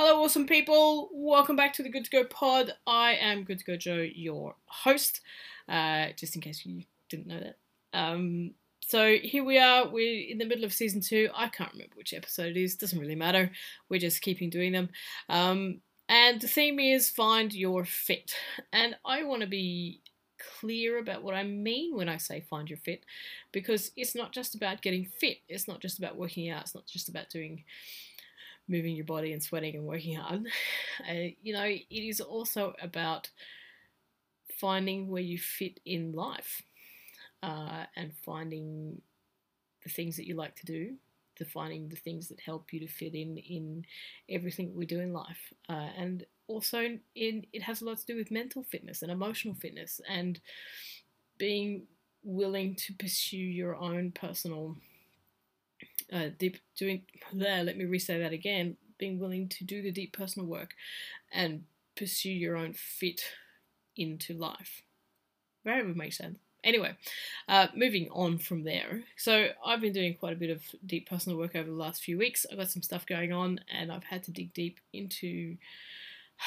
Hello, awesome people. Welcome back to the Good to Go pod. I am Good to Go Joe, your host, uh, just in case you didn't know that. Um, so here we are. We're in the middle of season two. I can't remember which episode it is. Doesn't really matter. We're just keeping doing them. Um, and the theme is find your fit. And I want to be clear about what I mean when I say find your fit, because it's not just about getting fit. It's not just about working out. It's not just about doing moving your body and sweating and working hard. Uh, you know, it is also about finding where you fit in life uh, and finding the things that you like to do, to finding the things that help you to fit in in everything we do in life. Uh, and also, in it has a lot to do with mental fitness and emotional fitness and being willing to pursue your own personal uh, deep doing there. Let me re-say that again. Being willing to do the deep personal work and pursue your own fit into life. Very would make sense. Anyway, uh, moving on from there. So I've been doing quite a bit of deep personal work over the last few weeks. I've got some stuff going on, and I've had to dig deep into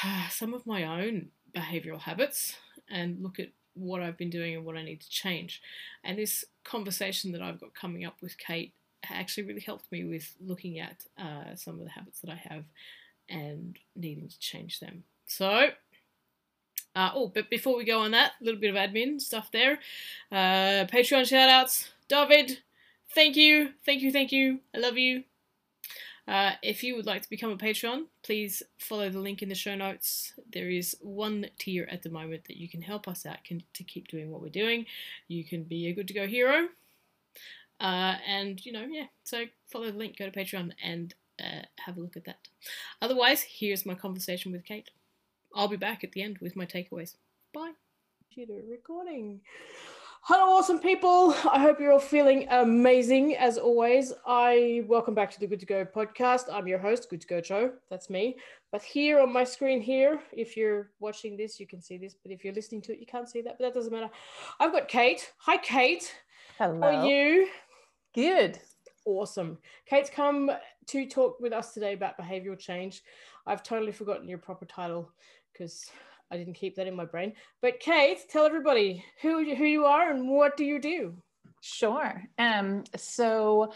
uh, some of my own behavioral habits and look at what I've been doing and what I need to change. And this conversation that I've got coming up with Kate actually really helped me with looking at uh, some of the habits that I have and needing to change them. So, uh, oh, but before we go on that, a little bit of admin stuff there. Uh, Patreon shoutouts. David, thank you, thank you, thank you. I love you. Uh, if you would like to become a Patreon, please follow the link in the show notes. There is one tier at the moment that you can help us out can, to keep doing what we're doing. You can be a good to go hero. Uh, and, you know, yeah, so follow the link, go to Patreon, and uh, have a look at that. Otherwise, here's my conversation with Kate. I'll be back at the end with my takeaways. Bye. Computer recording. Hello, awesome people. I hope you're all feeling amazing as always. I welcome back to the Good to Go podcast. I'm your host, Good to Go Joe. That's me. But here on my screen, here, if you're watching this, you can see this. But if you're listening to it, you can't see that. But that doesn't matter. I've got Kate. Hi, Kate. Hello. How are you? Good. Awesome. Kate's come to talk with us today about behavioral change. I've totally forgotten your proper title because I didn't keep that in my brain. But Kate, tell everybody who who you are and what do you do? Sure. Um, so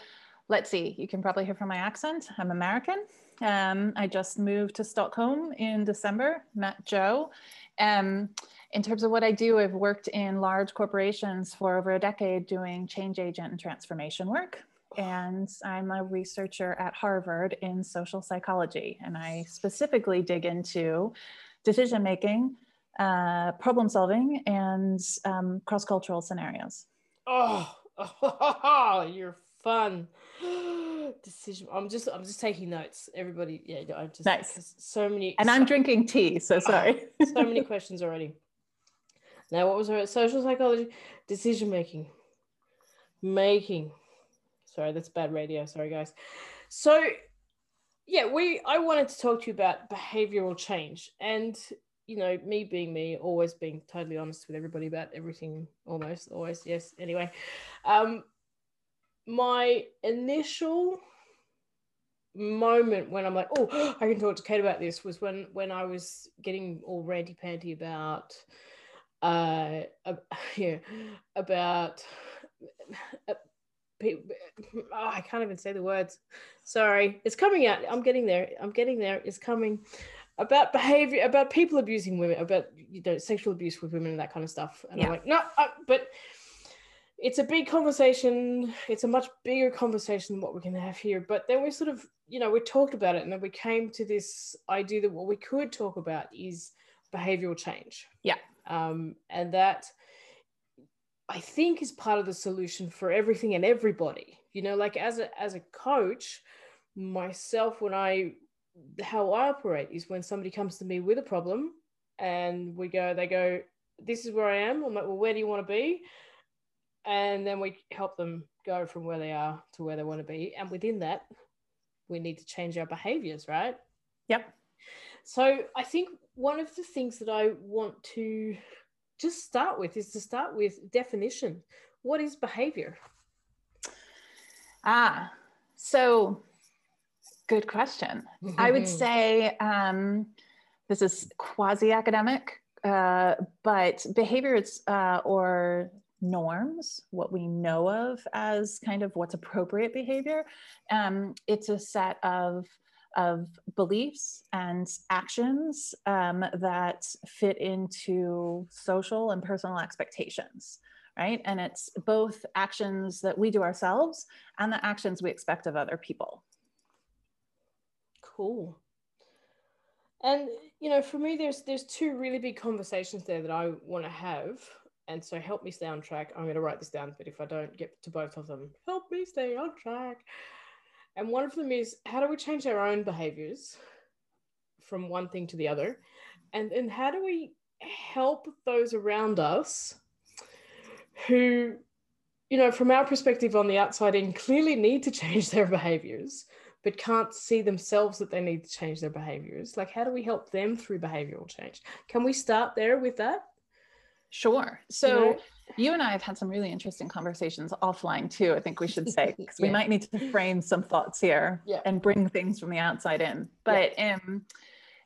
let's see. You can probably hear from my accent. I'm American. Um, I just moved to Stockholm in December. Met Joe. Um, in terms of what I do, I've worked in large corporations for over a decade doing change agent and transformation work. And I'm a researcher at Harvard in social psychology. And I specifically dig into decision making, uh, problem solving, and um, cross cultural scenarios. Oh, oh, you're fun. Decision. I'm just. I'm just taking notes. Everybody. Yeah. I'm just. Nice. So many. And I'm drinking tea. So sorry. so many questions already. Now, what was her social psychology? Decision making. Making. Sorry, that's bad radio. Sorry, guys. So, yeah, we. I wanted to talk to you about behavioral change, and you know, me being me, always being totally honest with everybody about everything, almost always. Yes. Anyway, um, my initial moment when I'm like, oh, I can talk to Kate about this was when when I was getting all ranty panty about uh, yeah, about uh, people, oh, I can't even say the words. Sorry, it's coming out. I'm getting there. I'm getting there. It's coming about behavior, about people abusing women, about you know sexual abuse with women and that kind of stuff. And yeah. I'm like, no, uh, but it's a big conversation. It's a much bigger conversation than what we can have here. But then we sort of, you know, we talked about it, and then we came to this idea that what we could talk about is behavioral change. Yeah um, and that I think is part of the solution for everything and everybody. You know, like as a as a coach, myself when I how I operate is when somebody comes to me with a problem and we go, they go, this is where I am. I'm like, well, where do you want to be? And then we help them go from where they are to where they want to be. And within that, we need to change our behaviors, right? Yep. So I think one of the things that I want to just start with is to start with definition. What is behavior? Ah, so good question. I would say um, this is quasi academic, uh, but behaviors uh, or norms, what we know of as kind of what's appropriate behavior, um, it's a set of of beliefs and actions um, that fit into social and personal expectations right? And it's both actions that we do ourselves and the actions we expect of other people. Cool. And you know for me there's there's two really big conversations there that i want to have. And so help me stay on track. I'm going to write this down but if i don't get to both of them help me stay on track and one of them is how do we change our own behaviors from one thing to the other? And then how do we help those around us who, you know, from our perspective on the outside in, clearly need to change their behaviors, but can't see themselves that they need to change their behaviors? Like, how do we help them through behavioral change? Can we start there with that? Sure. So, you know, you and I have had some really interesting conversations offline too. I think we should say because yeah. we might need to frame some thoughts here yeah. and bring things from the outside in. But yeah. um,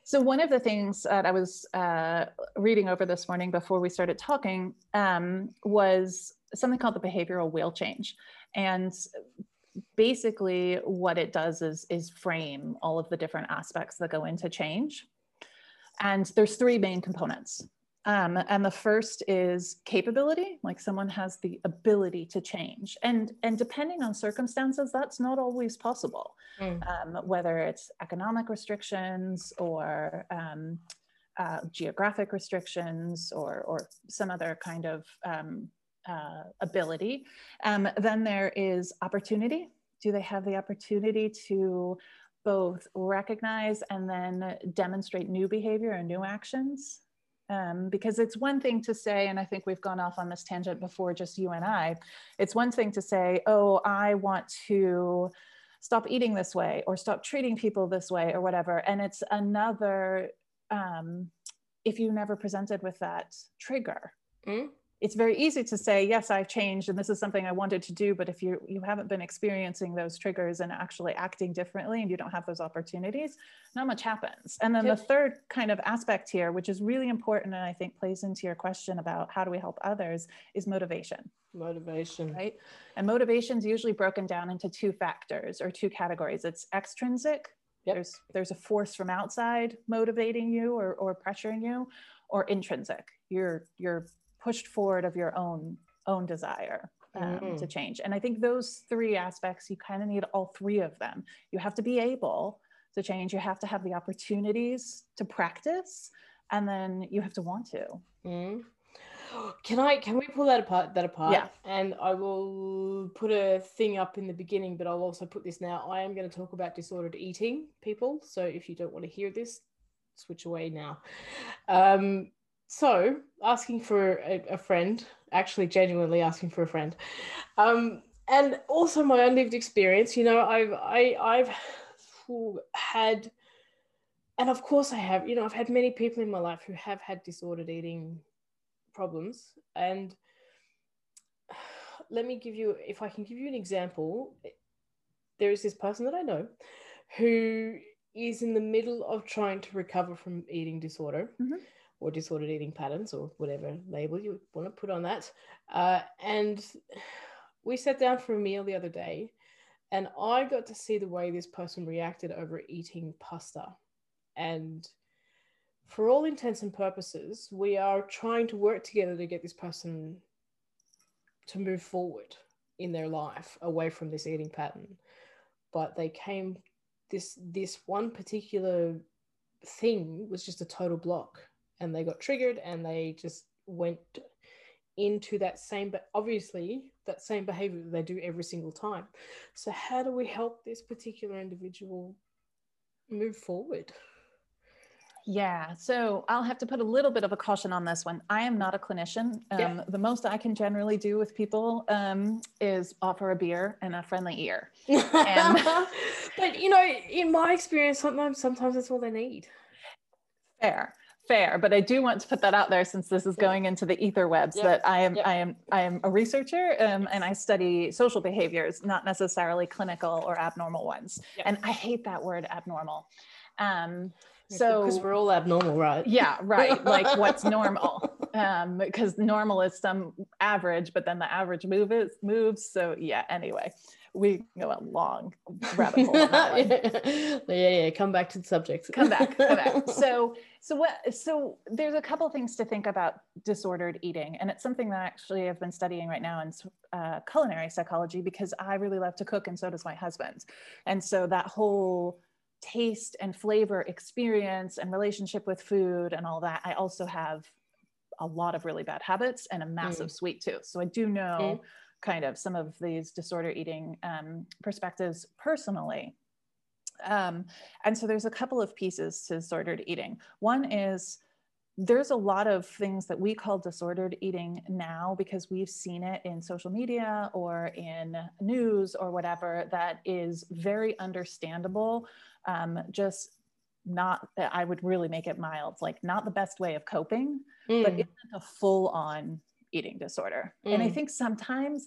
so one of the things that I was uh, reading over this morning before we started talking um, was something called the behavioral wheel change, and basically what it does is is frame all of the different aspects that go into change. And there's three main components. Um, and the first is capability, like someone has the ability to change. And, and depending on circumstances, that's not always possible, mm. um, whether it's economic restrictions or um, uh, geographic restrictions or, or some other kind of um, uh, ability. Um, then there is opportunity. Do they have the opportunity to both recognize and then demonstrate new behavior and new actions? Um, because it's one thing to say, and I think we've gone off on this tangent before, just you and I. It's one thing to say, oh, I want to stop eating this way or stop treating people this way or whatever. And it's another um, if you never presented with that trigger. Mm it's very easy to say yes i've changed and this is something i wanted to do but if you you haven't been experiencing those triggers and actually acting differently and you don't have those opportunities not much happens. And then the third kind of aspect here which is really important and i think plays into your question about how do we help others is motivation. Motivation. Right? And motivation is usually broken down into two factors or two categories. It's extrinsic Yep. There's there's a force from outside motivating you or, or pressuring you, or intrinsic. You're you're pushed forward of your own own desire um, mm. to change. And i think those three aspects you kind of need all three of them. You have to be able to change. You have to have the opportunities to practice and then you have to want to. Mm. can i can we pull that apart that apart? Yeah. And i will put a thing up in the beginning but i'll also put this now. I am going to talk about disordered eating people. So if you don't want to hear this switch away now. Um so asking for a, a, friend actually genuinely asking for a friend. Um, and also my own lived experience you know i've I, i've had and of course i have you know i've had many people in my life who have had disordered eating problems. And let me give you if i can give you an example there is this person that i know who is in the middle of trying to recover from eating disorder. Mm-hmm or disordered eating patterns or whatever label you want to put on that. Uh, and we sat down for a meal the other day and I got to see the way this person reacted over eating pasta. And for all intents and purposes, we are trying to work together to get this person to move forward in their life away from this eating pattern. But they came this this one particular thing was just a total block and they got triggered and they just went into that same but obviously that same behavior that they do every single time so how do we help this particular individual move forward yeah, so I'll have to put a little bit of a caution on this one. I am not a clinician. Um, yeah. The most I can generally do with people um, is offer a beer and a friendly ear. And but you know, in my experience, sometimes sometimes that's all they need. Fair, fair but i do want to put that out there since this is going into the ether webs Yep. that i am Yep. i am i am a researcher um, and i study social behaviors not necessarily clinical or abnormal ones Yep. and i hate that word abnormal um, so because we're all abnormal, right? yeah right like what's normal um because normal is some average but then the average move is moves so yeah anyway we can go a long rabbit hole on yeah, yeah. Come back to the subject. come back come back. So so what so there's a couple things to think about disordered eating and it's something that actually i've been studying right now in uh, culinary psychology because i really love to cook and so does my husband. And so that whole taste and flavor experience and relationship with food and all that i also have a lot of really bad habits and a massive sweet tooth. So i do know kind of some of these disorder eating um, perspectives personally um, and so there's a couple of pieces to disordered eating. One is there's a lot of things that we call disordered eating now because we've seen it in social media or in news or whatever that is very understandable. Um, just not, that I would really make it mild, like not the best way of coping, but Mm. isn't a full on eating disorder. And I Mm. think sometimes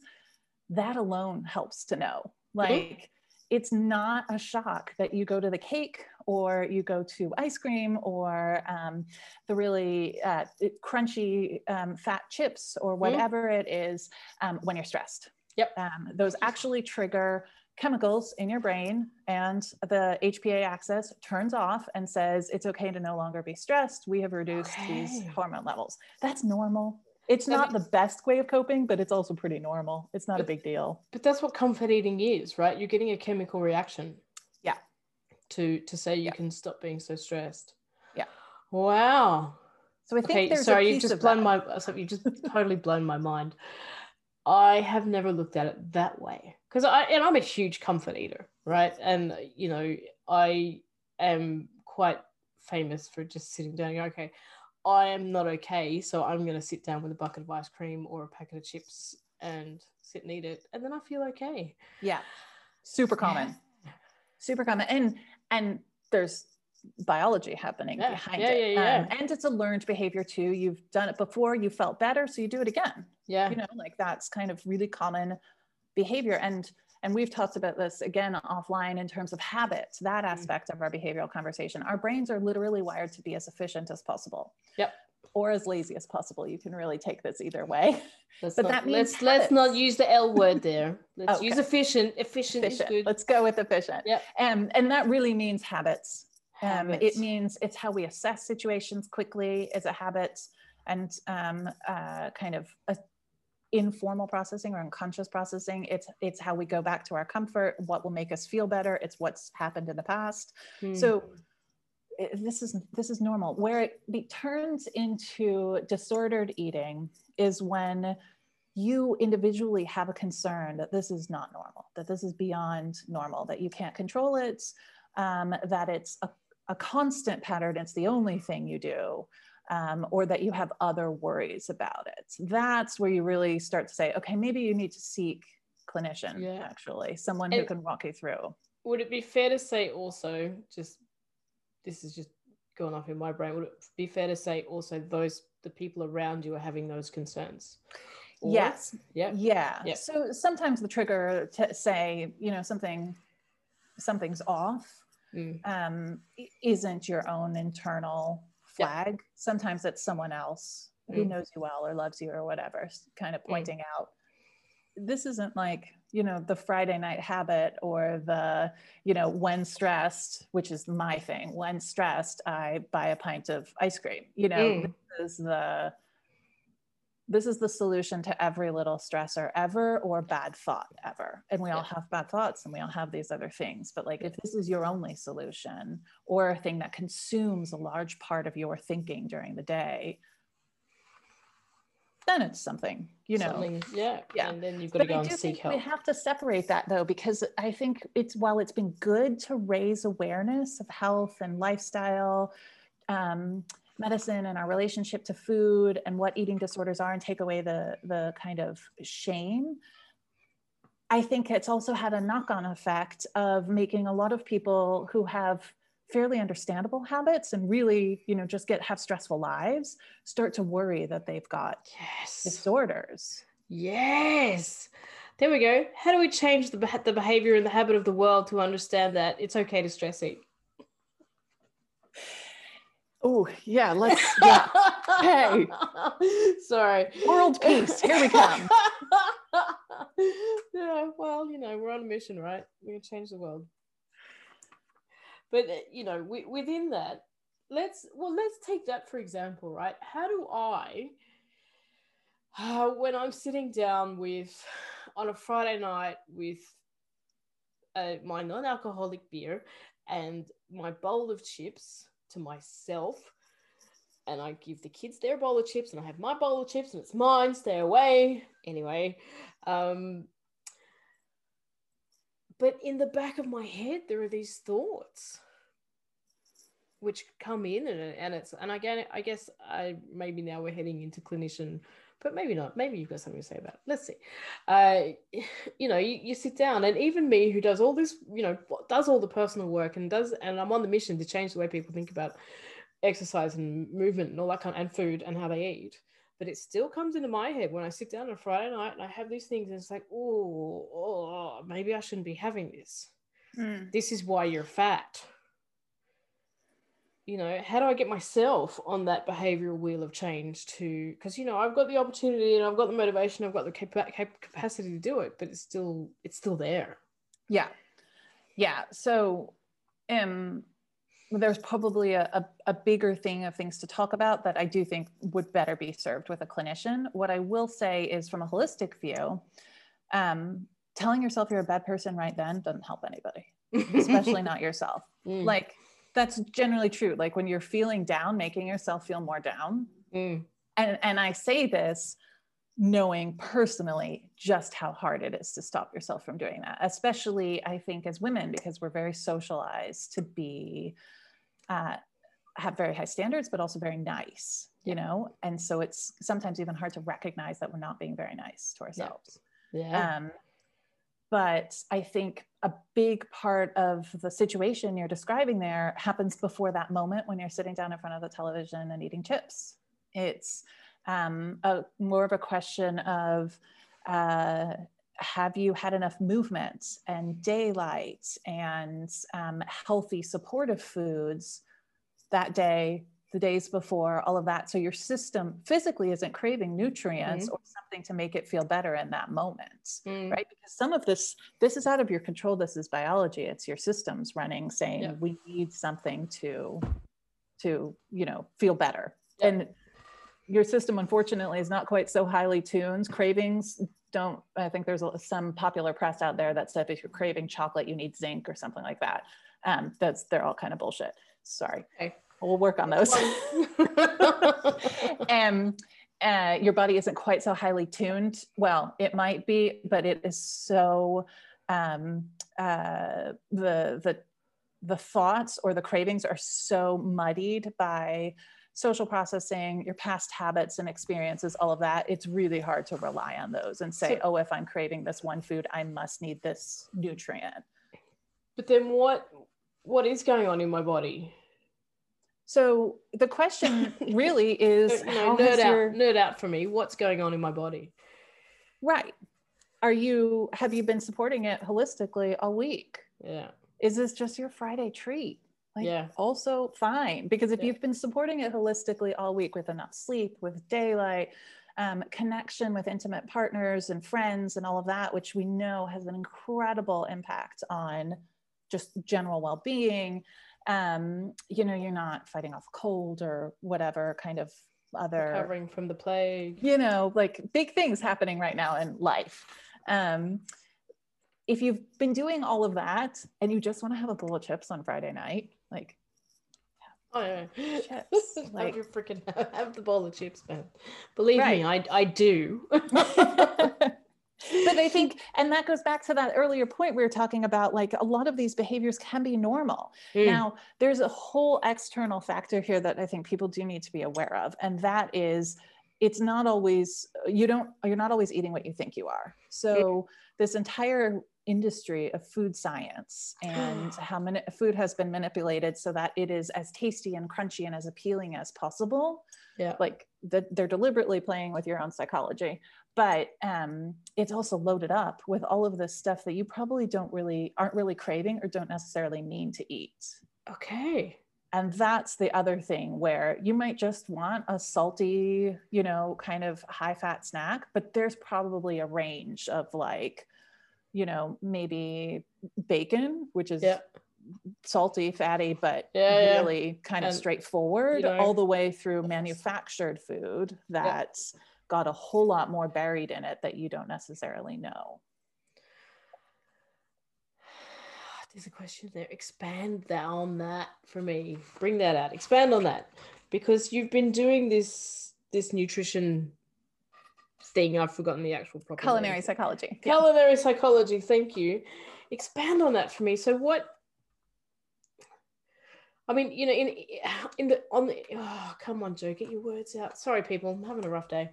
that alone helps to know. Like, Mm-hmm. it's not a shock that you go to the cake or you go to ice cream or um, the really uh, crunchy um, fat chips or whatever it is um, when you're stressed. Yep. Um, those actually trigger chemicals in your brain and the HPA axis turns off and says it's okay to no longer be stressed. We have reduced these hormone levels. That's normal. It's not the best way of coping, but it's also pretty normal. It's not a big deal. But that's what comfort eating is, right? You're getting a chemical reaction. Yeah. To to say you Yeah. can stop being so stressed. Yeah. Wow. So I think Okay, there's sorry, a you've just blown that. my so you just totally blown my mind. I have never looked at it that way because I and I'm a huge comfort eater, right? And you know, I am quite famous for just sitting down. and going, Okay, I am not okay, so I'm going to sit down with a bucket of ice cream or a packet of chips and sit and eat it, and then I feel okay. Yeah. Super common. Super common. And and there's biology happening Yeah, behind yeah, it. yeah, yeah. Um, and it's a learned behavior too. You've done it before, you felt better, so you do it again. Yeah. You know, like that's kind of really common behavior. And and we've talked about this again offline in terms of habits, that Mm. aspect of our behavioral conversation. Our brains are literally wired to be as efficient as possible. Yep. Or as lazy as possible. You can really take this either way. Let's But not, that means let's let's not use the L word there. Let's use efficient. Efficient, efficient. is good. Let's go with efficient. Yep. Um, and that really means habits. Um, it means it's how we assess situations quickly as a habit and um, uh, kind of a informal processing or unconscious processing. It's it's how we go back to our comfort, what will make us feel better. It's what's happened in the past. Hmm. So this is this is normal. Where it be, turns into disordered eating is when you individually have a concern that this is not normal, that this is beyond normal, that you can't control it, um, that it's a, a constant pattern, it's the only thing you do, um, or that you have other worries about it. That's where you really start to say, okay, maybe you need to seek clinician, Yeah. actually, someone who can walk you through. would it be fair to say also just this is just going off in my brain would it be fair to say also those the people around you are having those concerns Or- Yes, yeah Yeah. Yeah. So sometimes the trigger to say, you know, something, something's off, Mm. um, isn't your own internal Flag. Sometimes it's someone else who Mm. knows you well or loves you or whatever, kind of Mm. pointing out. This isn't like, you know, the Friday night habit or the, you know, when stressed, which is my thing. When stressed, I buy a pint of ice cream. You know, Mm. this is the this is the solution to every little stressor ever or bad thought ever. And we all have bad thoughts and we all have these other things. But like if this is your only solution or a thing that consumes a large part of your thinking during the day, then it's something, you know. Something- yeah Yeah. and then you've got to But go I and do seek think help we have to separate that though, because I think it's while it's been good to raise awareness of health and lifestyle, um, medicine and our relationship to food and what eating disorders are and take away the the kind of shame. I think it's also had a knock-on effect of making a lot of people who have fairly understandable habits and really you know just get have stressful lives start to worry that they've got yes. disorders. Yes. There we go. How do we change the, the behavior and the habit of the world to understand that it's okay to stress eat oh yeah let's yeah. Hey. Sorry. World peace. Here we come. Yeah well you know we're on a mission right? We're gonna change the world. But uh, you know we, within that let's well let's take that for example right? How do i uh, when i'm sitting down with on a friday night with uh, my non-alcoholic beer and my bowl of chips to myself and I give the kids their bowl of chips and I have my bowl of chips and it's mine, stay away. Anyway, um, but in the back of my head, there are these thoughts which come in and, and it's and again I guess I maybe now we're heading into clinician but maybe not. Maybe you've got something to say about it. Let's see. Uh, you know you, you sit down and even me who does all this you know does all the personal work and does and I'm on the mission to change the way people think about exercise and movement and all that kind of, and food and how they eat. But it still comes into my head when I sit down on a Friday night and I have these things and it's like oh, oh maybe I shouldn't be having this. Mm. this is why you're fat you know how do i get myself on that behavioral wheel of change to because you know i've got the opportunity and i've got the motivation i've got the cap- cap- capacity to do it but it's still it's still there. Yeah. Yeah. So um there's probably a, a, a, bigger thing of things to talk about that i do think would better be served with a clinician. What i will say is from a holistic view um, telling yourself you're a bad person right then doesn't help anybody especially not yourself. Mm. like that's generally true. Like when you're feeling down, making yourself feel more down. Mm. And and I say this knowing personally just how hard it is to stop yourself from doing that, especially I think as women, because we're very socialized to be uh, have very high standards, but also very nice, you know? And so it's sometimes even hard to recognize that we're not being very nice to ourselves. Yeah. yeah. Um, but I think a big part of the situation you're describing there happens before that moment when you're sitting down in front of the television and eating chips. It's um, a, more of a question of uh, have you had enough movement and daylight and um, healthy supportive foods that day the days before, all of that. So your system physically isn't craving nutrients mm-hmm. or something to make it feel better in that moment, mm. right? Because some of this, this is out of your control. This is biology. It's your systems running, saying yeah. we need something to, to you know, feel better. Yeah. And your system, unfortunately, is not quite so highly tuned. Cravings don't. I think there's some popular press out there that said if you're craving chocolate, you need zinc or something like that. Um, that's they're all kind of bullshit. Sorry. Okay we'll work on those. and um, uh, your body isn't quite so highly tuned. Well, it might be, but it is so um, uh, the the the thoughts or the cravings are so muddied by social processing, your past habits and experiences, all of that. It's really hard to rely on those and say, so, oh, if I'm craving this one food, I must need this nutrient. But then what what is going on in my body? So the question really is no, nerd out, your... nerd out for me. What's going on in my body? Right. Are you have you been supporting it holistically all week? Yeah. Is this just your Friday treat? Like, yeah. Also fine because if yeah. you've been supporting it holistically all week with enough sleep, with daylight, um, connection with intimate partners and friends and all of that, which we know has an incredible impact on just general well-being um, you know, you're not fighting off cold or whatever kind of other recovering from the plague. You know, like big things happening right now in life. Um, if you've been doing all of that and you just want to have a bowl of chips on Friday night, like Oh, yeah. chips. like, have freaking have the bowl of chips, man. Believe right. me, I I do. but I think, and that goes back to that earlier point we were talking about, like a lot of these behaviors can be normal. Mm. Now, there's a whole external factor here that I think people do need to be aware of, and that is it's not always you don't you're not always eating what you think you are so mm. this entire industry of food science and how many food has been manipulated so that it is as tasty and crunchy and as appealing as possible. Yeah. Like the, they're deliberately playing with your own psychology, but um, it's also loaded up with all of this stuff that you probably don't really aren't really craving or don't necessarily mean to eat. Okay. And that's the other thing where you might just want a salty, you know, kind of high fat snack, but there's probably a range of like, you know, maybe bacon, which is Yeah. salty, fatty, but Yeah, yeah. really kind of And, straightforward, you know, all the way through manufactured food that's got a whole lot more buried in it that you don't necessarily know. There's a question there. Expand that on that for me. Bring that out. Expand on that because you've been doing this this nutrition thing. I've forgotten the actual proper name. Culinary psychology. Yeah. Culinary psychology. Thank you. Expand on that for me. So what? I mean, you know, in in the on the oh, come on, Joe, get your words out. Sorry, people, I'm having a rough day.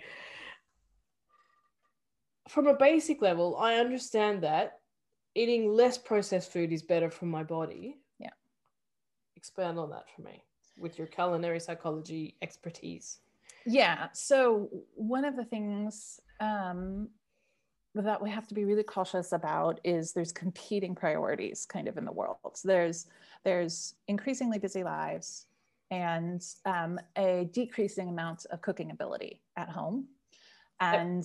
From a basic level, I understand that eating less processed food is better for my body. Yeah. Expand on that for me with your culinary psychology expertise. Yeah. So one of the things um, that we have to be really cautious about is there's competing priorities kind of in the world. So there's there's increasingly busy lives and um, a decreasing amount of cooking ability at home, and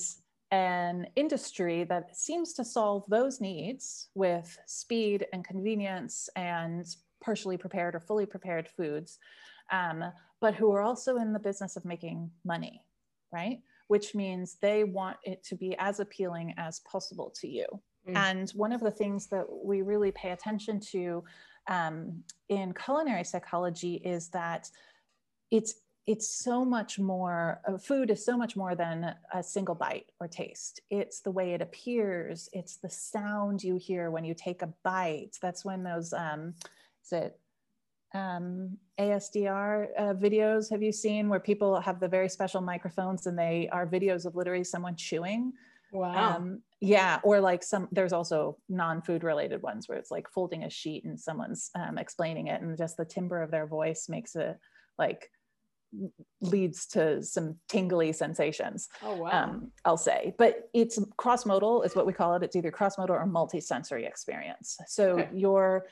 an industry that seems to solve those needs with speed and convenience and partially prepared or fully prepared foods um, but who are also in the business of making money, right? Which means they want it to be as appealing as possible to you. Mm. And one of the things that we really pay attention to um, in culinary psychology is that it's it's so much more uh, food is so much more than a single bite or taste it's the way it appears it's the sound you hear when you take a bite that's when those um is it um, ASMR uh, videos have you seen where people have the very special microphones and they are videos of literally someone chewing? Wow. Um, yeah, or like some, there's also non food related ones where it's like folding a sheet and someone's um, explaining it and just the timbre of their voice makes it like leads to some tingly sensations oh wow. um, I'll say. But it's cross modal, is what we call it. It's either cross modal or multi-sensory experience. So Okay. your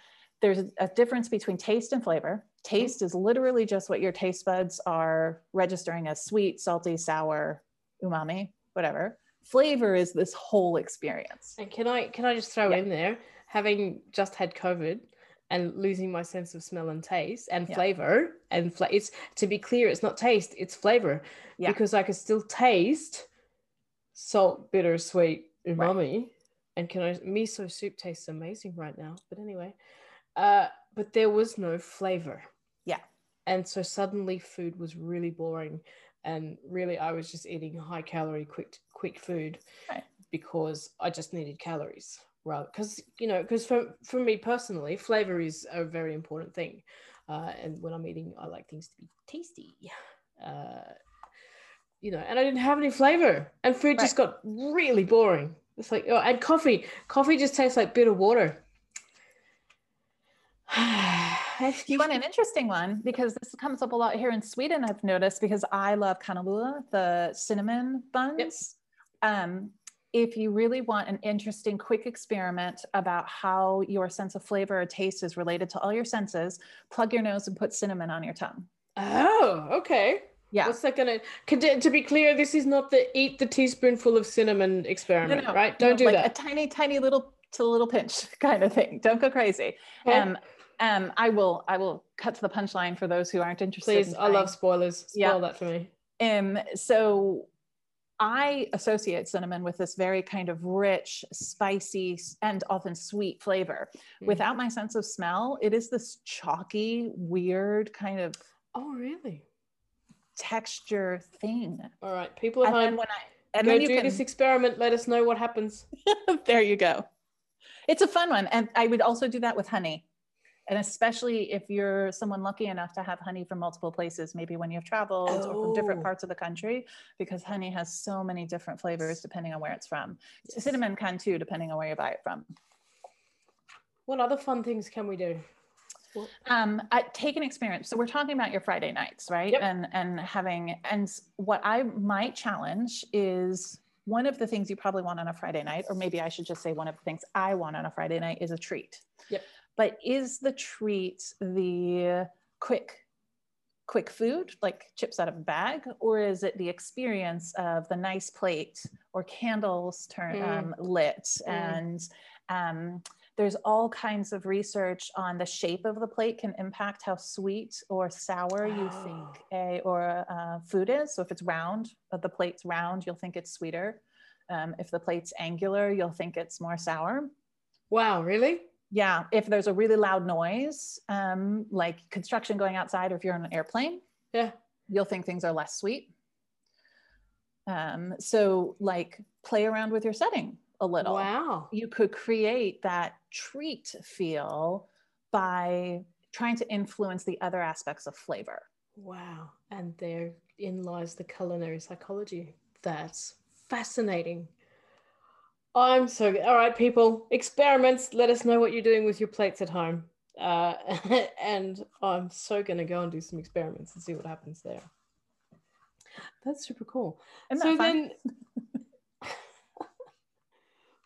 there's a- difference between taste and flavor. Taste is literally just what your taste buds are registering as sweet, salty, sour, umami, whatever. Flavor is this whole experience. And can I can I just throw Yeah. in there, having just had COVID and losing my sense of smell and taste and Yeah. flavor and fla- it's to be clear, it's not taste, it's flavor Yeah. because I could still taste salt, bitter, sweet, umami. And can I miso soup tastes amazing right now. But anyway, uh, but there was no flavor. Yeah. And so suddenly food was really boring and really I was just eating high calorie quick quick food Right. because I just needed calories rather because you know because for for me personally flavor is a very important thing uh, and when I'm eating I like things to be tasty uh, you know and I didn't have any flavor and food just got really boring it's like oh and coffee coffee just tastes like bitter water You want an interesting one because this comes up a lot here in Sweden, I've noticed because I love kanelbulle, the cinnamon buns. Um, if you really want an interesting, quick experiment about how your sense of flavor or taste is related to all your senses, plug your nose and put cinnamon on your tongue. oh okay Yeah. What's that gonna? To be clear, this is not the eat the teaspoonful of cinnamon experiment, right? Don't no, do like that. A tiny, tiny little to a little pinch kind of thing. Don't go crazy. Okay. Um, um, I will, I will cut to the punchline for those who aren't interested. Please, in I love spoilers. Spoil Yeah. that for me. Um, so I associate cinnamon with this very kind of rich, spicy, and often sweet flavor. Mm. Without my sense of smell, it is this chalky, weird kind of Oh, really? texture thing. All right, people at And then home, when I and go then you do can, this experiment. Let us know what happens. there you go. It's a fun one. And I would also do that with honey. And especially if you're someone lucky enough to have honey from multiple places, maybe when you've traveled or from different Oh. parts of the country, because honey has so many different flavors depending on where it's from. Cinnamon can too, depending on where you buy it from. what other fun things can we do? Um, I, take an experience. So we're talking about your Friday nights, right? Yep. And and having and what I might challenge is one of the things you probably want on a Friday night, or maybe I should just say one of the things I want on a Friday night is a treat. Yep. But is the treat the quick quick food like chips out of a bag or is it the experience of the nice plate or candles turn Mm. um, lit Mm. and um, there's all kinds of research on the shape of the plate can impact how sweet or sour you Oh. think a or a food is so if it's round if the plate's round you'll think it's sweeter um, if the plate's angular you'll think it's more sour Wow, really? Yeah, if there's a really loud noise, um, like construction going outside, or if you're on an airplane, Yeah. you'll think things are less sweet. Um, so, like, play around with your setting a little. Wow. You could create that treat feel by trying to influence the other aspects of flavor. Wow. And therein lies the culinary psychology. That's fascinating. I'm so good. All right, people, experiments. Let us know what you're doing with your plates at home. Uh, and I'm so going to go and do some experiments and see what happens there. That's super cool. Isn't so fun? then,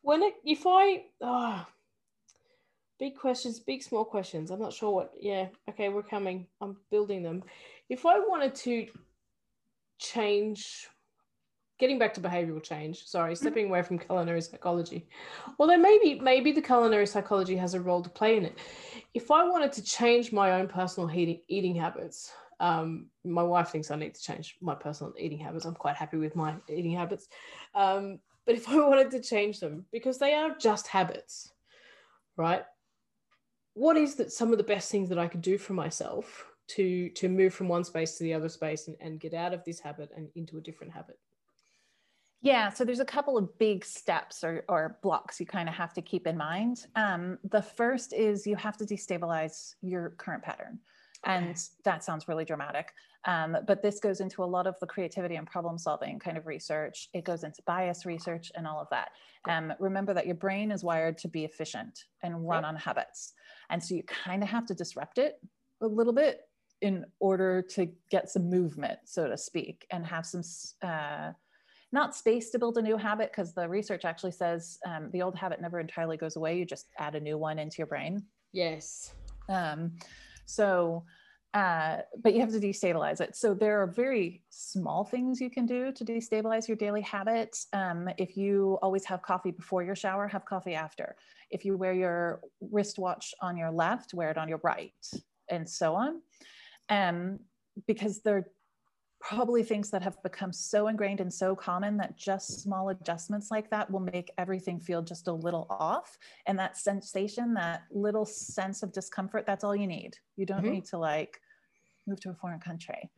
when it, if I, oh, big questions, big small questions. I'm not sure what. Yeah, okay, we're coming. I'm building them. If I wanted to change, getting back to behavioral change. Sorry, stepping away from culinary psychology. although maybe maybe the culinary psychology has a role to play in it. If I wanted to change my own personal eating eating habits. Um, my wife thinks I need to change my personal eating habits. I'm quite happy with my eating habits. Um, but if I wanted to change them, because they are just habits, right? What is that some of the best things that I could do for myself to to move from one space to the other space and, and get out of this habit and into a different habit? Yeah, so there's a couple of big steps or, or blocks you kind of have to keep in mind. Um, the first is you have to destabilize your current pattern. And that sounds really dramatic. Um, but this goes into a lot of the creativity and problem solving kind of research. It goes into bias research and all of that. Um, remember that your brain is wired to be efficient and run on habits. And so you kind of have to disrupt it a little bit in order to get some movement, so to speak, and have some uh, not space to build a new habit because the research actually says um, the old habit never entirely goes away. You just add a new one into your brain. Yes. Um, so, uh, but you have to destabilize it. So there are very small things you can do to destabilize your daily habits. Um, if you always have coffee before your shower, have coffee after. If you wear your wristwatch on your left, wear it on your right, and so on. Um, because they're probably things that have become so ingrained and so common that just small adjustments like that will make everything feel just a little off and that sensation that little sense of discomfort that's all you need you don't Mhm. need to like move to a foreign country.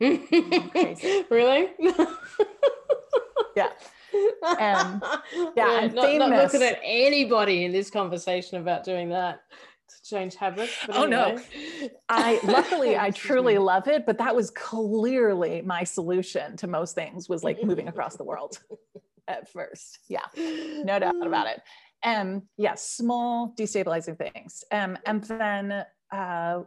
Really? Yeah. Um, yeah, and not, not looking at anybody in this conversation about doing that to change habits. But Oh, no. i luckily i truly love it but that was clearly my solution to most things was like moving across the world at first yeah no doubt about it. Um, yes, small destabilizing things. Um, and then uh,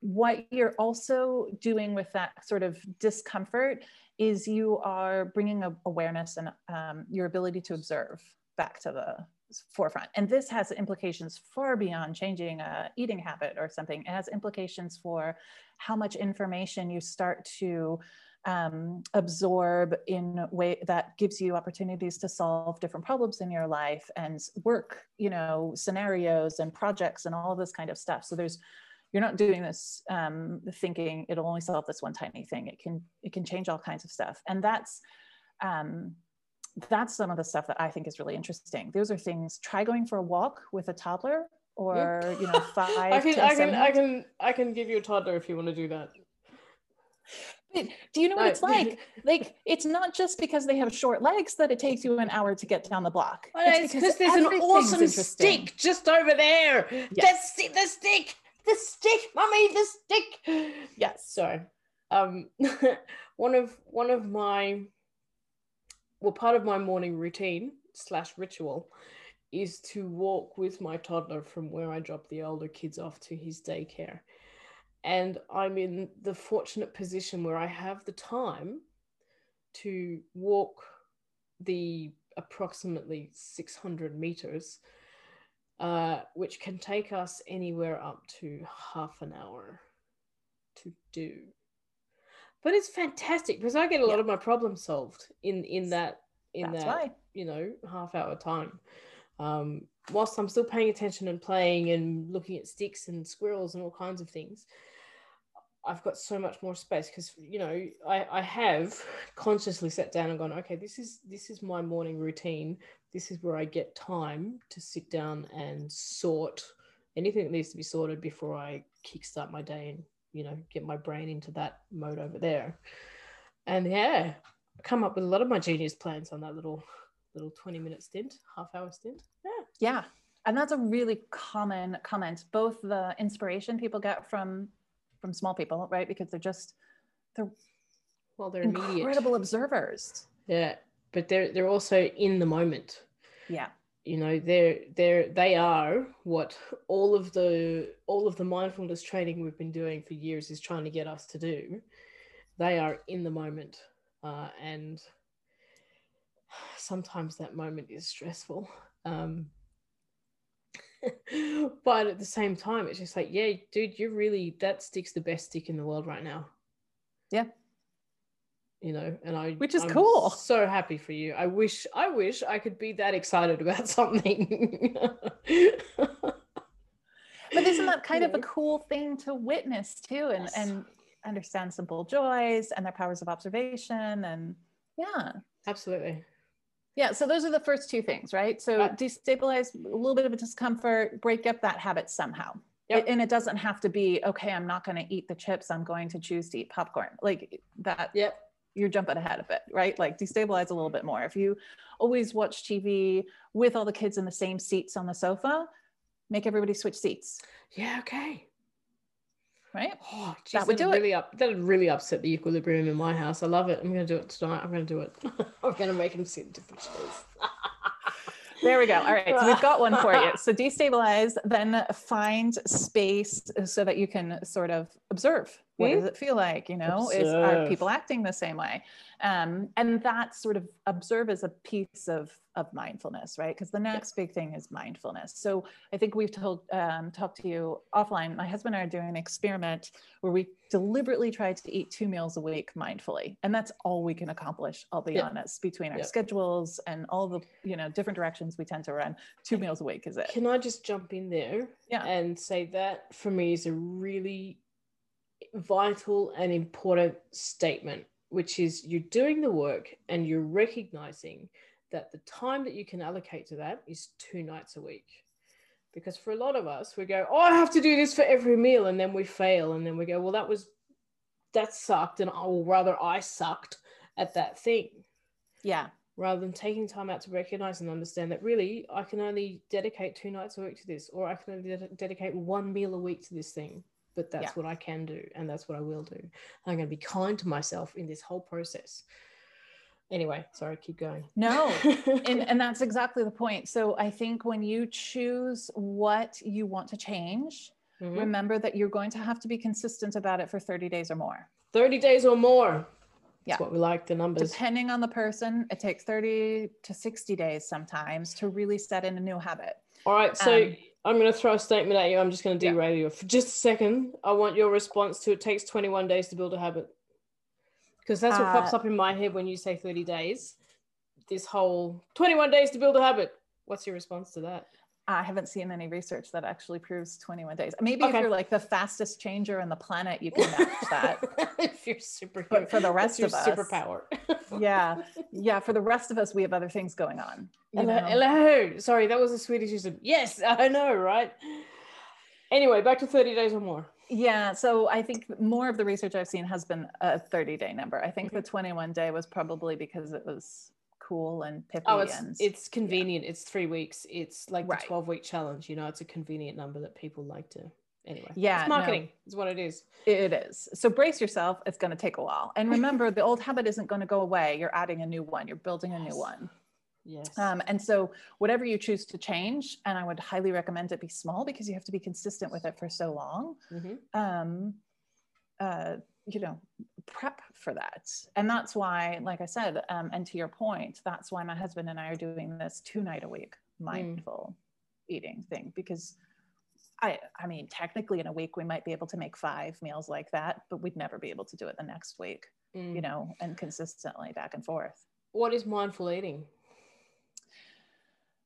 what you're also doing with that sort of discomfort is you are bringing awareness and um, your ability to observe back to the forefront. And this has implications far beyond changing a eating habit or something. It has implications for how much information you start to um, absorb in a way that gives you opportunities to solve different problems in your life and work, you know, scenarios and projects and all of this kind of stuff. So there's, you're not doing this um, thinking it'll only solve this one tiny thing. It can, it can change all kinds of stuff. And that's, um, that's some of the stuff that I think is really interesting. Those are things, try going for a walk with a toddler or, you know, five, I can, I can, I can, I can give you a toddler if you want to do that. But do you know what it's like? Like it's not just because they have short legs that it takes you an hour to get down the block. It's because there's an awesome stick just over there. Yes. The, the stick, the stick, mummy, the stick. Yes. So, um, one of one of my, well, part of my morning routine slash ritual is to walk with my toddler from where I drop the older kids off to his daycare. And I'm in the fortunate position where I have the time to walk the approximately 600 meters, uh, which can take us anywhere up to half an hour to do. But it's fantastic because I get a lot Yeah. of my problems solved in in that in That's that why. you know half hour time. Um, whilst I'm still paying attention and playing and looking at sticks and squirrels and all kinds of things, I've got so much more space because you know I, I have consciously sat down and gone, okay, this is this is my morning routine. This is where I get time to sit down and sort anything that needs to be sorted before I kickstart my day and you know get my brain into that mode over there. And yeah, I come up with a lot of my genius plans on that little little 20 minute stint, half hour stint. Yeah. Yeah. And that's a really common comment, both the inspiration people get from from small people, right? Because they're just they're Well, they're immediate. incredible observers. Yeah, but they're they're also in the moment. Yeah. You know, they're they're they are what all of the all of the mindfulness training we've been doing for years is trying to get us to do. They are in the moment, uh, and sometimes that moment is stressful. Um, but at the same time, it's just like, yeah, dude, you're really that stick's the best stick in the world right now. Yeah. You know, and I Which is I'm cool. So happy for you. I wish I wish I could be that excited about something. But isn't that kind of a cool thing to witness too and Yes. and understand simple joys and their powers of observation and yeah. Absolutely. Yeah, so those are the first two things, right? So Right. destabilize a little bit of a discomfort, break up that habit somehow. Yep. And it doesn't have to be, okay, I'm not going to eat the chips, I'm going to choose to eat popcorn. Like that, Yep. You're jumping ahead of it, right? Like destabilize a little bit more. If you always watch TV with all the kids in the same seats on the sofa, make everybody switch seats, Yeah. Okay. right? Oh, geez, That would do it. really up. That would really upset the equilibrium in my house. I love it. I'm going to do it tonight. I'm going to do it. I'm going to make them sit in different chairs. There we go. All right. So we've got one for you. So destabilize, then find space so that you can sort of observe. What does it feel like? You know, is are people acting the same way? Um, and that sort of observe is a piece of of mindfulness, right? Because the next big thing is mindfulness. So I think we've told um, talked to you offline. My husband and I are doing an experiment where we deliberately try to eat two meals a week mindfully, and that's all we can accomplish. I'll be Yeah. honest, between our Yeah. schedules and all the you know different directions we tend to run, two meals a week is it? Can I just jump in there Yeah. and say that for me is a really vital and important statement, which is you're doing the work and you're recognizing that the time that you can allocate to that is two nights a week. Because for a lot of us, we go, Oh, I have to do this for every meal, and then we fail, and then we go, Well, that was that sucked, and I or rather I sucked at that thing Yeah. rather than taking time out to recognize and understand that really I can only dedicate two nights a week to this, or I can only ded- dedicate one meal a week to this thing. But that's Yeah. what I can do, and that's what I will do. I'm going to be kind to myself in this whole process. Anyway, sorry, keep going. No, and, and that's exactly the point. So I think when you choose what you want to change, Mhm. remember that you're going to have to be consistent about it for 30 days or more. 30 days or more. Yeah. That's what we like, the numbers. Depending on the person, it takes 30 to 60 days sometimes to really set in a new habit. All right, so Um, I'm going to throw a statement at you. I'm just going to Yeah. derail you for just a second. I want your response to it takes 21 days to build a habit. Because that's what pops Uh, up in my head when you say 30 days. This whole 21 days to build a habit. What's your response to that? I haven't seen any research that actually proves 21 days. Maybe if you're like the fastest changer on the planet, you can match that. if you're super, But for the rest of us- superpower. Yeah. Yeah. For the rest of us, we have other things going on. Hello, hello. Sorry, that was a Swedish system. Yes, I know, right? Anyway, back to 30 days or more. Yeah, so I think more of the research I've seen has been a 30 day number. I think Mm-hmm. the 21 day was probably because it was cool and pippy Oh, it's and it's convenient. It's three weeks. It's like Right. the 12 week challenge. You know, it's a convenient number that people like to. Anyway, Yeah, it's no. marketing is what it is. it is. So brace yourself, it's going to take a while. And remember, the old habit isn't going to go away. You're adding a new one, you're building a new one. Yes. Um, and so, whatever you choose to change, and I would highly recommend it be small because you have to be consistent with it for so long. Mhm. Um, uh, you know, prep for that. And that's why, like I said, um, and to your point, that's why my husband and I are doing this two night a week mindful eating thing because. I, I mean, technically, in a week, we might be able to make five meals like that, but we'd never be able to do it the next week, Mm. you know, and consistently back and forth. What is mindful eating?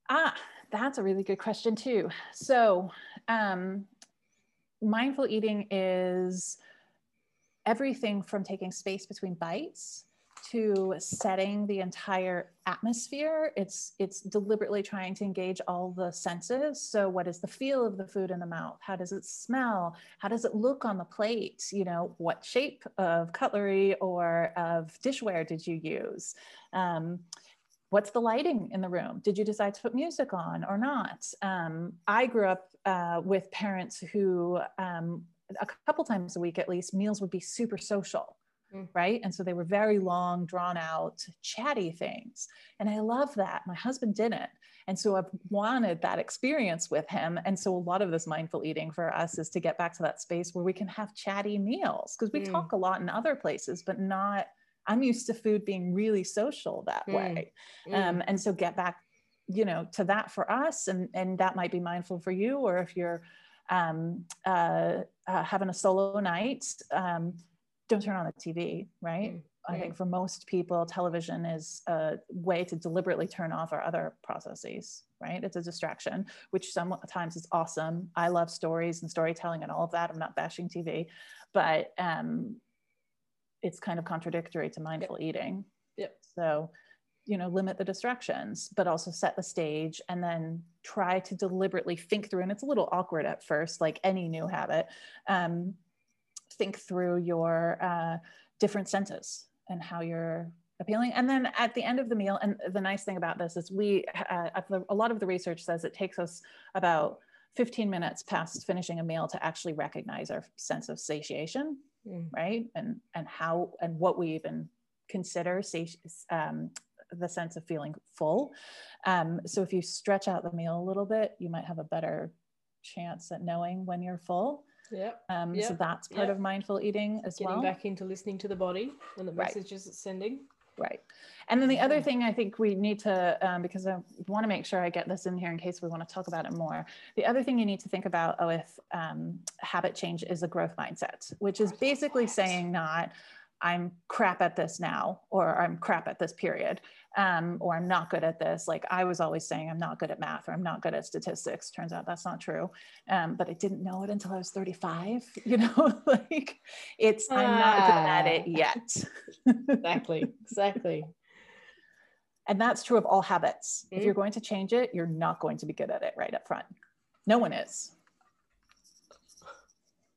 Ah, that's a really good question too. So, um, mindful eating is everything from taking space between bites to setting the entire atmosphere. It's it's deliberately trying to engage all the senses. So, what is the feel of the food in the mouth? How does it smell? How does it look on the plate? You know, what shape of cutlery or of dishware did you use? Um, what's the lighting in the room did you decide to put music on or not um, i grew up uh, with parents who um, a couple times a week at least meals would be super social Mm. right and so they were very long drawn out chatty things and i love that my husband didn't and so i've wanted that experience with him and so a lot of this mindful eating for us is to get back to that space where we can have chatty meals because we Mm. talk a lot in other places but not i'm used to food being really social that Mm. way Mm. um, and so get back you know to that for us and and that might be mindful for you or if you're um, uh, uh, having a solo night um, don't turn on the tv right? Mm. i think for most people television is a way to deliberately turn off our other processes right? It's a distraction which sometimes is awesome. I love stories and storytelling and all of that. I'm not bashing tv but um, it's kind of contradictory to mindful eating. Yep. so you know limit the distractions but also set the stage and then try to deliberately think through and it's a little awkward at first like any new habit um, think through your uh, different senses and how you're appealing and then at the end of the meal and the nice thing about this is we uh, a lot of the research says it takes us about 15 minutes past finishing a meal to actually recognize our sense of satiation Mm. right and and how and what we even consider sati- um, the sense of feeling full um, so if you stretch out the meal a little bit you might have a better chance at knowing when you're full Yep. um, so that's part Yep. of mindful eating as Getting well back into listening to the body and the Right. messages it's sending. Right. And then the other thing I think we need to, um, because I want to make sure I get this in here in case we want to talk about it more. The other thing you need to think about with um, habit change is a growth mindset, which is basically saying not, I'm crap at this now, or I'm crap at this period, um, or I'm not good at this. Like I was always saying, I'm not good at math or I'm not good at statistics. Turns out that's not true. Um, but I didn't know it until I was 35. You know, like it's, I'm not good at it Ah. yet. Exactly. exactly. And that's true of all habits. If Mm. you're going to change it, you're not going to be good at it right up front. No one is.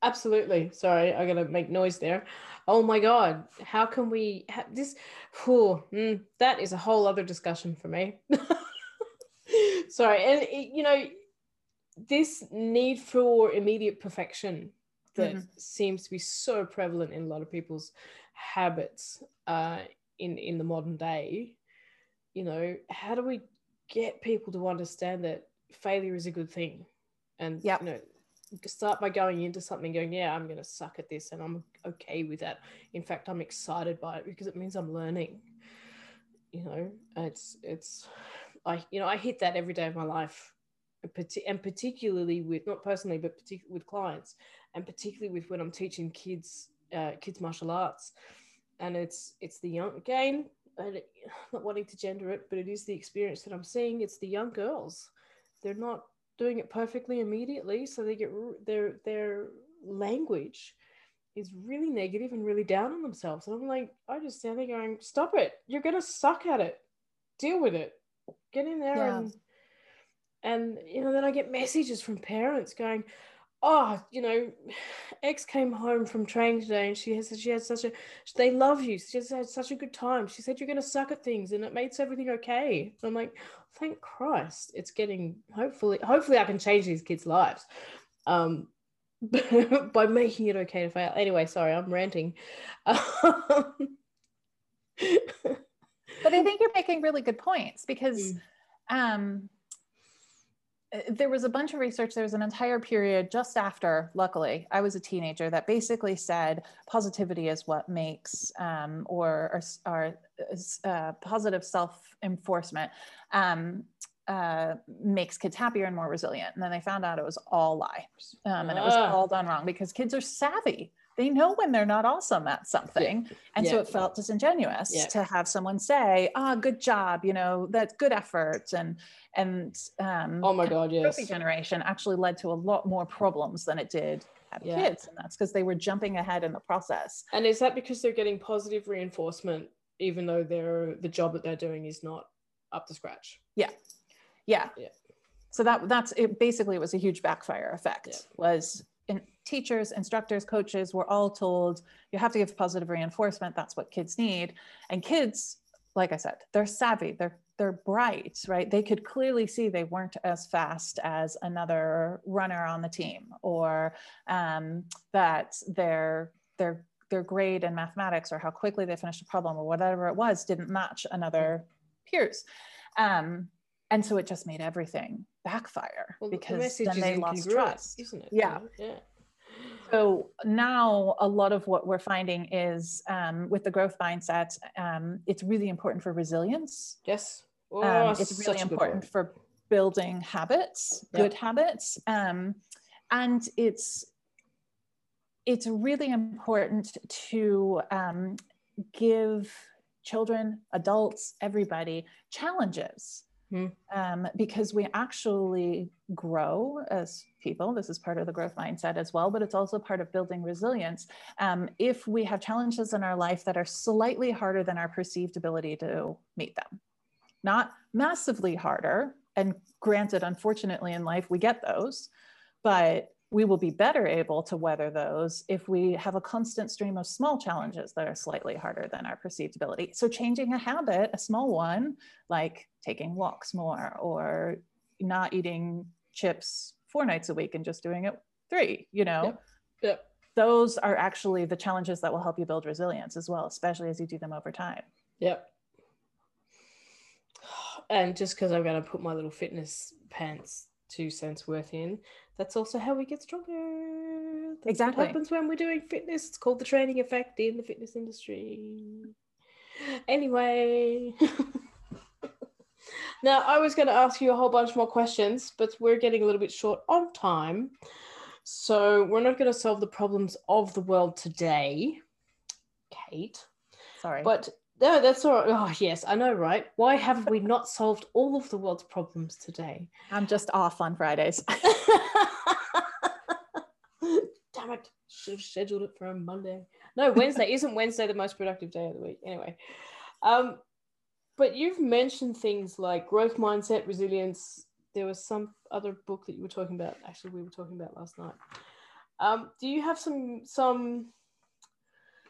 Absolutely. Sorry, I gotta make noise there. Oh my god, how can we ha- this? Whew, mm, that is a whole other discussion for me. Sorry, and it- you know, this need for immediate perfection that Mhm. seems to be so prevalent in a lot of people's habits uh, in in the modern day. You know, how do we get people to understand that failure is a good thing, and Yep. you know, start by going into something going yeah i'm going to suck at this and i'm okay with that. In fact i'm excited by it because it means i'm learning you know? It's it's i you know i hit that every day of my life and particularly with not personally but particularly with clients and particularly with when i'm teaching kids uh, kids martial arts. And it's it's the young again not wanting to gender it but it is the experience that i'm seeing. It's the young girls. They're not doing it perfectly immediately so they get their their language is really negative and really down on themselves. And i'm like i just stand there going stop it. You're gonna suck at it. Deal with it. Get in there Yeah. and and you know then i get messages from parents going oh you know x came home from training today and she has she had such a they love you. She has had such a good time. She said you're going to suck at things and it makes everything okay. I'm like thank christ it's getting hopefully hopefully i can change these kids lives um by making it okay to fail. Anyway sorry i'm ranting. Um, but I think you're making really good points because Mm. um, there was a bunch of research. There was an entire period just after, luckily, I was a teenager that basically said positivity is what makes um, or, or, or uh, positive self enforcement um, uh, makes kids happier and more resilient. And then they found out it was all lie um, and it was all done wrong because kids are savvy. They know when they're not awesome at something. And so it felt disingenuous Yeah. to have someone say, ah, good job, you know, that's good effort. And, and, um, Oh my god, yes. trophy generation actually led to a lot more problems than it did at Yeah. kids. And that's because they were jumping ahead in the process. And is that because they're getting positive reinforcement, even though they're the job that they're doing is not up to scratch? Yeah. Yeah. yeah. So that that's it basically it was a huge backfire effect Yeah. was teachers, instructors, coaches were all told you have to give positive reinforcement. That's what kids need. And kids, like I said, they're savvy, they're they're bright, right? They could clearly see they weren't as fast as another runner on the team, or um, that their their their grade in mathematics or how quickly they finished a problem or whatever it was didn't match another peers. Um, and so it just made everything backfire Well, the- the because then they lost trust. isn't it? Yeah. Yeah. So now a lot of what we're finding is um, with the growth mindset, um, it's really important for resilience. Yes. Oh, Um, it's really important for building habits, Yep. good habits, um, and it's it's really important to um, give children, adults, everybody challenges. Hmm. Um, because we actually grow as people. This is part of the growth mindset as well, but it's also part of building resilience. Um, if we have challenges in our life that are slightly harder than our perceived ability to meet them, not massively harder. And granted, unfortunately, in life, we get those, but we will be better able to weather those if we have a constant stream of small challenges that are slightly harder than our perceived ability. So, changing a habit, a small one, like taking walks more or not eating chips four nights a week and just doing it three, you know, Yep. Yep. those are actually the challenges that will help you build resilience as well, especially as you do them over time. Yep. And just because I'm going to put my little fitness pants two cents worth in, that's also how we get stronger. That's Exactly. What happens when we're doing fitness? It's called the training effect in the fitness industry. Anyway. now, I was going to ask you a whole bunch more questions, but we're getting a little bit short on time. So we're not going to solve the problems of the world today, Kate. Sorry. But no, that's all right. Oh, yes, I know, right? Why have we not solved all of the world's problems today? I'm just off on Fridays. Damn it. Should have scheduled it for a Monday. No, Wednesday. Isn't Wednesday the most productive day of the week? Anyway. Um, but you've mentioned things like growth mindset, resilience. There was some other book that you were talking about. Actually, we were talking about last night. Um, do you have some some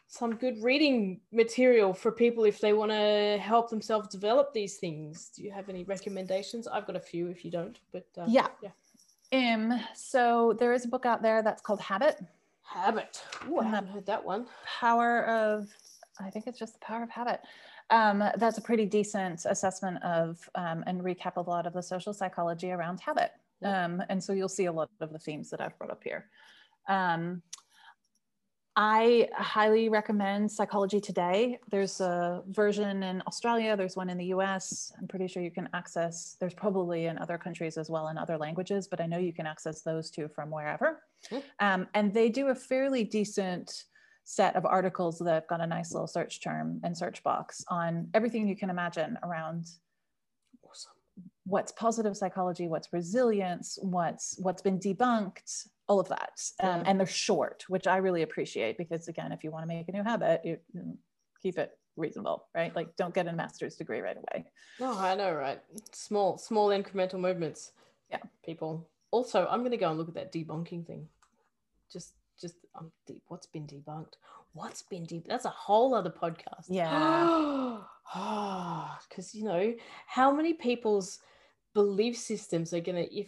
some good reading material for people if they want to help themselves develop these things? Do you have any recommendations? I've got a few if you don't, but uh, Yeah. yeah. Um, so there is a book out there that's called Habit, Habit. Ooh, I haven't heard that one. Power of, I think it's just the Power of Habit. Um, that's a pretty decent assessment of um, and recap of a lot of the social psychology around habit. Um, and so you'll see a lot of the themes that I've brought up here. Um, I highly recommend Psychology Today. There's a version in Australia, there's one in the US. I'm pretty sure you can access, there's probably in other countries as well in other languages, but I know you can access those two from wherever. Um, and they do a fairly decent set of articles that have got a nice little search term and search box on everything you can imagine around Awesome. what's positive psychology, what's resilience, what's what's been debunked, all of that. Um, and they're short, which I really appreciate because again, if you want to make a new habit, you you keep it reasonable, right? Like don't get a master's degree right away. No, I know, right? Small, small incremental movements. Yeah. People. Also, I'm going to go and look at that debunking thing. Just, just, deep. What's been debunked? What's been debunked? That's a whole other podcast. Yeah. Ah, because, you know, how many people's belief systems are going to, if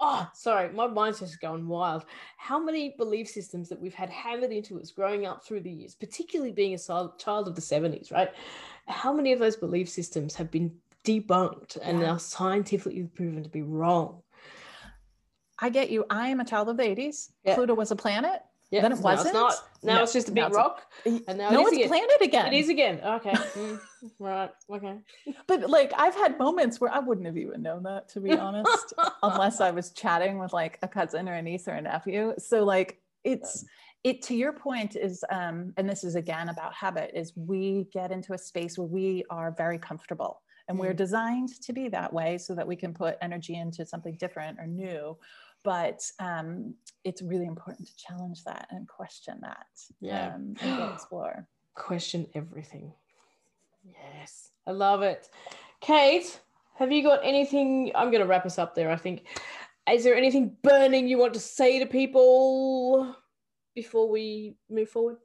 oh, sorry, my mind's just going wild. How many belief systems that we've had hammered into us growing up through the years, particularly being a child of the 70s, right? How many of those belief systems have been debunked and Yeah. now scientifically proven to be wrong? I get you. I am a child of the 80s. Yeah. Pluto was a planet. Yeah, Then it wasn't? It's not. Now No, it's just a big it's a- rock. And now no, it is it's again. planet again. It is again. Okay. Mm, right. Okay. But like I've had moments where I wouldn't have even known that to be honest, unless I was chatting with like a cousin or a niece or a nephew. So like it's it to your point is um and this is again about habit is we get into a space where we are very comfortable and we're Mm. designed to be that way so that we can put energy into something different or new but um, it's really important to challenge that and question that Yeah. um, and explore Question everything. Yes, I love it. Kate, have you got anything? I'm going to wrap us up there. I think. Is there anything burning you want to say to people before we move forward?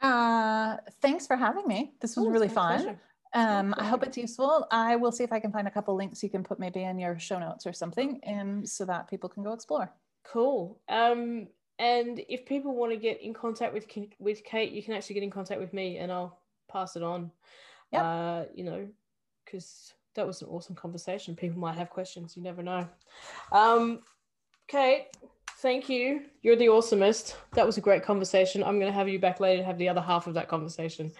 uh, thanks for having me this was Oh, really fun pleasure. Um, I hope it's useful. I will see if I can find a couple links you can put maybe in your show notes or something, and so that people can go explore. Cool. Um, and if people want to get in contact with with Kate, you can actually get in contact with me, and I'll pass it on. Yep. Uh, you know, because that was an awesome conversation. People might have questions. You never know. Um, Kate, thank you. You're the awesomest. That was a great conversation. I'm going to have you back later to have the other half of that conversation,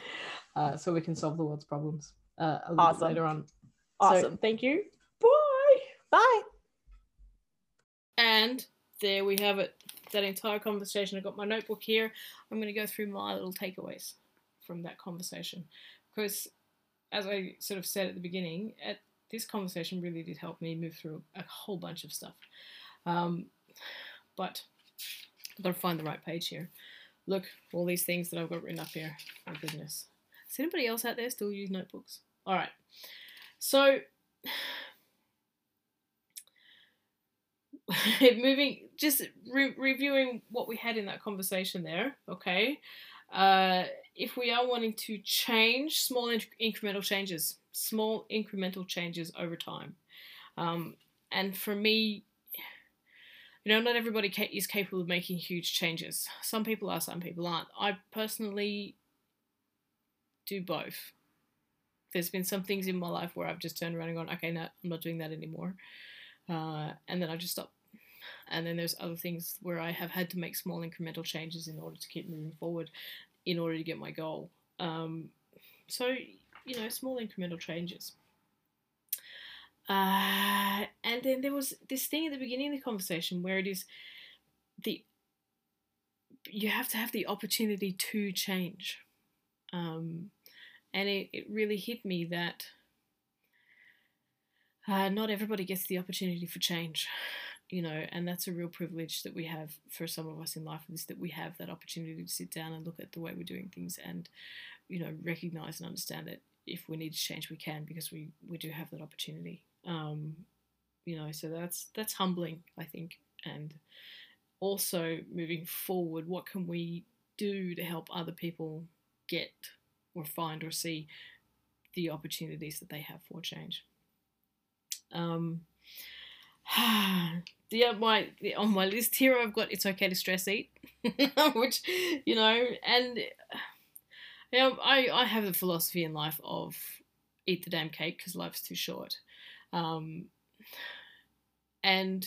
uh, so we can solve the world's problems uh, a little Awesome. later on. So, Awesome. thank you. Bye. Bye. And there we have it. That entire conversation. I've got my notebook here. I'm going to go through my little takeaways from that conversation. Because, as I sort of said at the beginning, at, this conversation really did help me move through a whole bunch of stuff. Um, but I've got to find the right page here. Look, all these things that I've got written up here. My goodness. Does anybody else out there still use notebooks? All right. So, moving just re- reviewing what we had in that conversation there okay uh, if we are wanting to change small inc- incremental changes small incremental changes over time um, and for me you know not everybody is capable of making huge changes some people are some people aren't i personally do both there's been some things in my life where i've just turned around and gone okay no i'm not doing that anymore uh, and then I just stop. And then there's other things where I have had to make small incremental changes in order to keep moving forward, in order to get my goal. Um, so you know, small incremental changes. Uh, and then there was this thing at the beginning of the conversation where it is the you have to have the opportunity to change. Um, and it, it really hit me that uh, not everybody gets the opportunity for change, you know, and that's a real privilege that we have for some of us in life is that we have that opportunity to sit down and look at the way we're doing things and, you know, recognize and understand that if we need to change, we can because we we do have that opportunity. Um, you know, so that's that's humbling, I think, and also moving forward, what can we do to help other people get or find or see the opportunities that they have for change? Um, yeah, my on my list here, I've got it's okay to stress eat, which you know, and you know, I I have the philosophy in life of eat the damn cake because life's too short, um, and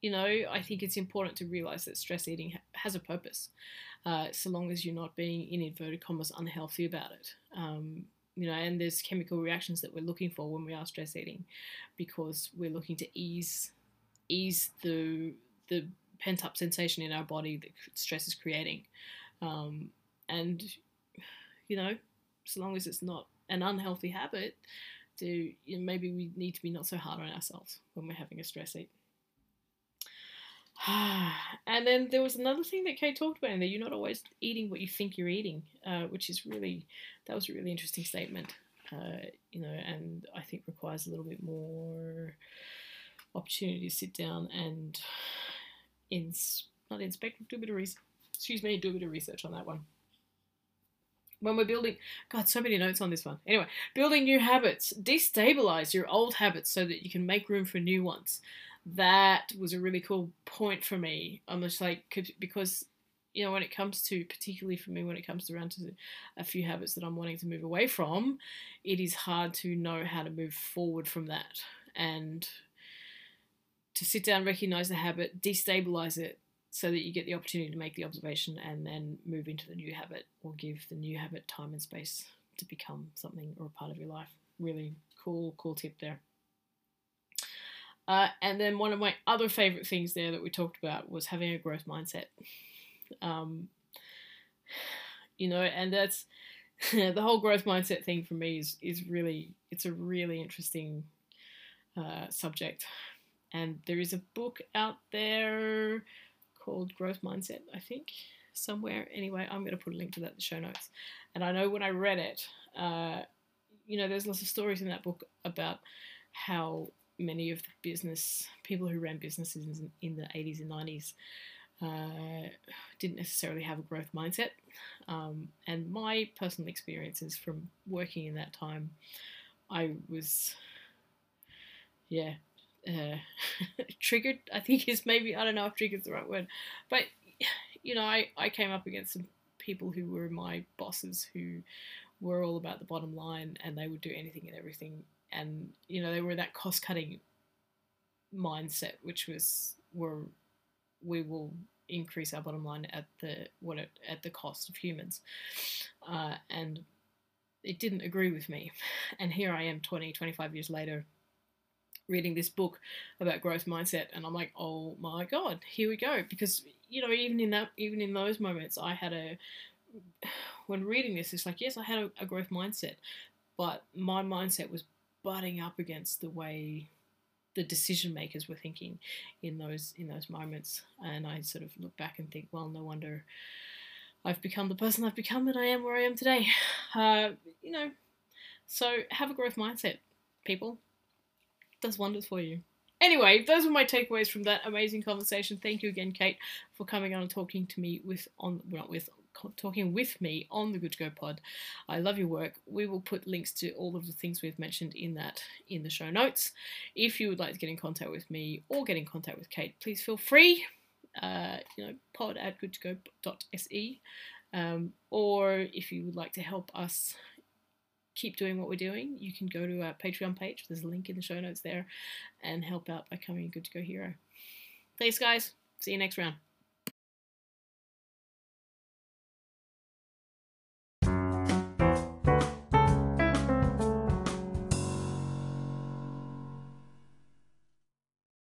you know, I think it's important to realize that stress eating ha- has a purpose, uh, so long as you're not being in inverted commas unhealthy about it. Um, you know, and there's chemical reactions that we're looking for when we are stress eating, because we're looking to ease ease the the pent up sensation in our body that stress is creating, um, and you know, so long as it's not an unhealthy habit, to you know, maybe we need to be not so hard on ourselves when we're having a stress eat. and then there was another thing that Kate talked about in there. You're not always eating what you think you're eating, uh, which is really that was a really interesting statement. Uh, you know, and I think requires a little bit more opportunity to sit down and ins not inspect, do a bit of research. Excuse me, do a bit of research on that one. when we're building, God, so many notes on this one. Anyway, building new habits, destabilize your old habits so that you can make room for new ones. That was a really cool point for me. I'm just like, because, you know, when it comes to, particularly for me, when it comes around to a few habits that I'm wanting to move away from, it is hard to know how to move forward from that. And to sit down, recognize the habit, destabilize it, so that you get the opportunity to make the observation and then move into the new habit or give the new habit time and space to become something or a part of your life. Really cool, cool tip there. Uh, and then one of my other favorite things there that we talked about was having a growth mindset. Um, you know, and that's the whole growth mindset thing for me is is really it's a really interesting uh, subject. And there is a book out there called Growth Mindset, I think, somewhere. Anyway, I'm going to put a link to that in the show notes. And I know when I read it, uh, you know, there's lots of stories in that book about how many of the business people who ran businesses in the 80s and 90s uh, didn't necessarily have a growth mindset. Um, and my personal experiences from working in that time, I was, yeah, uh, triggered. I think is maybe I don't know if triggered is the right word, but you know I I came up against some people who were my bosses who were all about the bottom line and they would do anything and everything and you know they were that cost cutting mindset which was were we will increase our bottom line at the what it, at the cost of humans uh, and it didn't agree with me and here i am 20 25 years later reading this book about growth mindset and I'm like, oh my god, here we go. Because, you know, even in that even in those moments I had a when reading this, it's like, yes, I had a, a growth mindset, but my mindset was butting up against the way the decision makers were thinking in those in those moments. And I sort of look back and think, well, no wonder I've become the person I've become and I am where I am today. Uh, you know, so have a growth mindset, people does wonders for you. Anyway, those were my takeaways from that amazing conversation. Thank you again, Kate, for coming on and talking to me with on well, not with talking with me on the Good to Go pod. I love your work. We will put links to all of the things we've mentioned in that in the show notes. If you would like to get in contact with me or get in contact with Kate, please feel free. Uh, you know, pod at goodtogo.se. Um, or if you would like to help us keep doing what we're doing, you can go to our Patreon page. There's a link in the show notes there and help out by becoming a Good to Go hero. Thanks, guys. See you next round.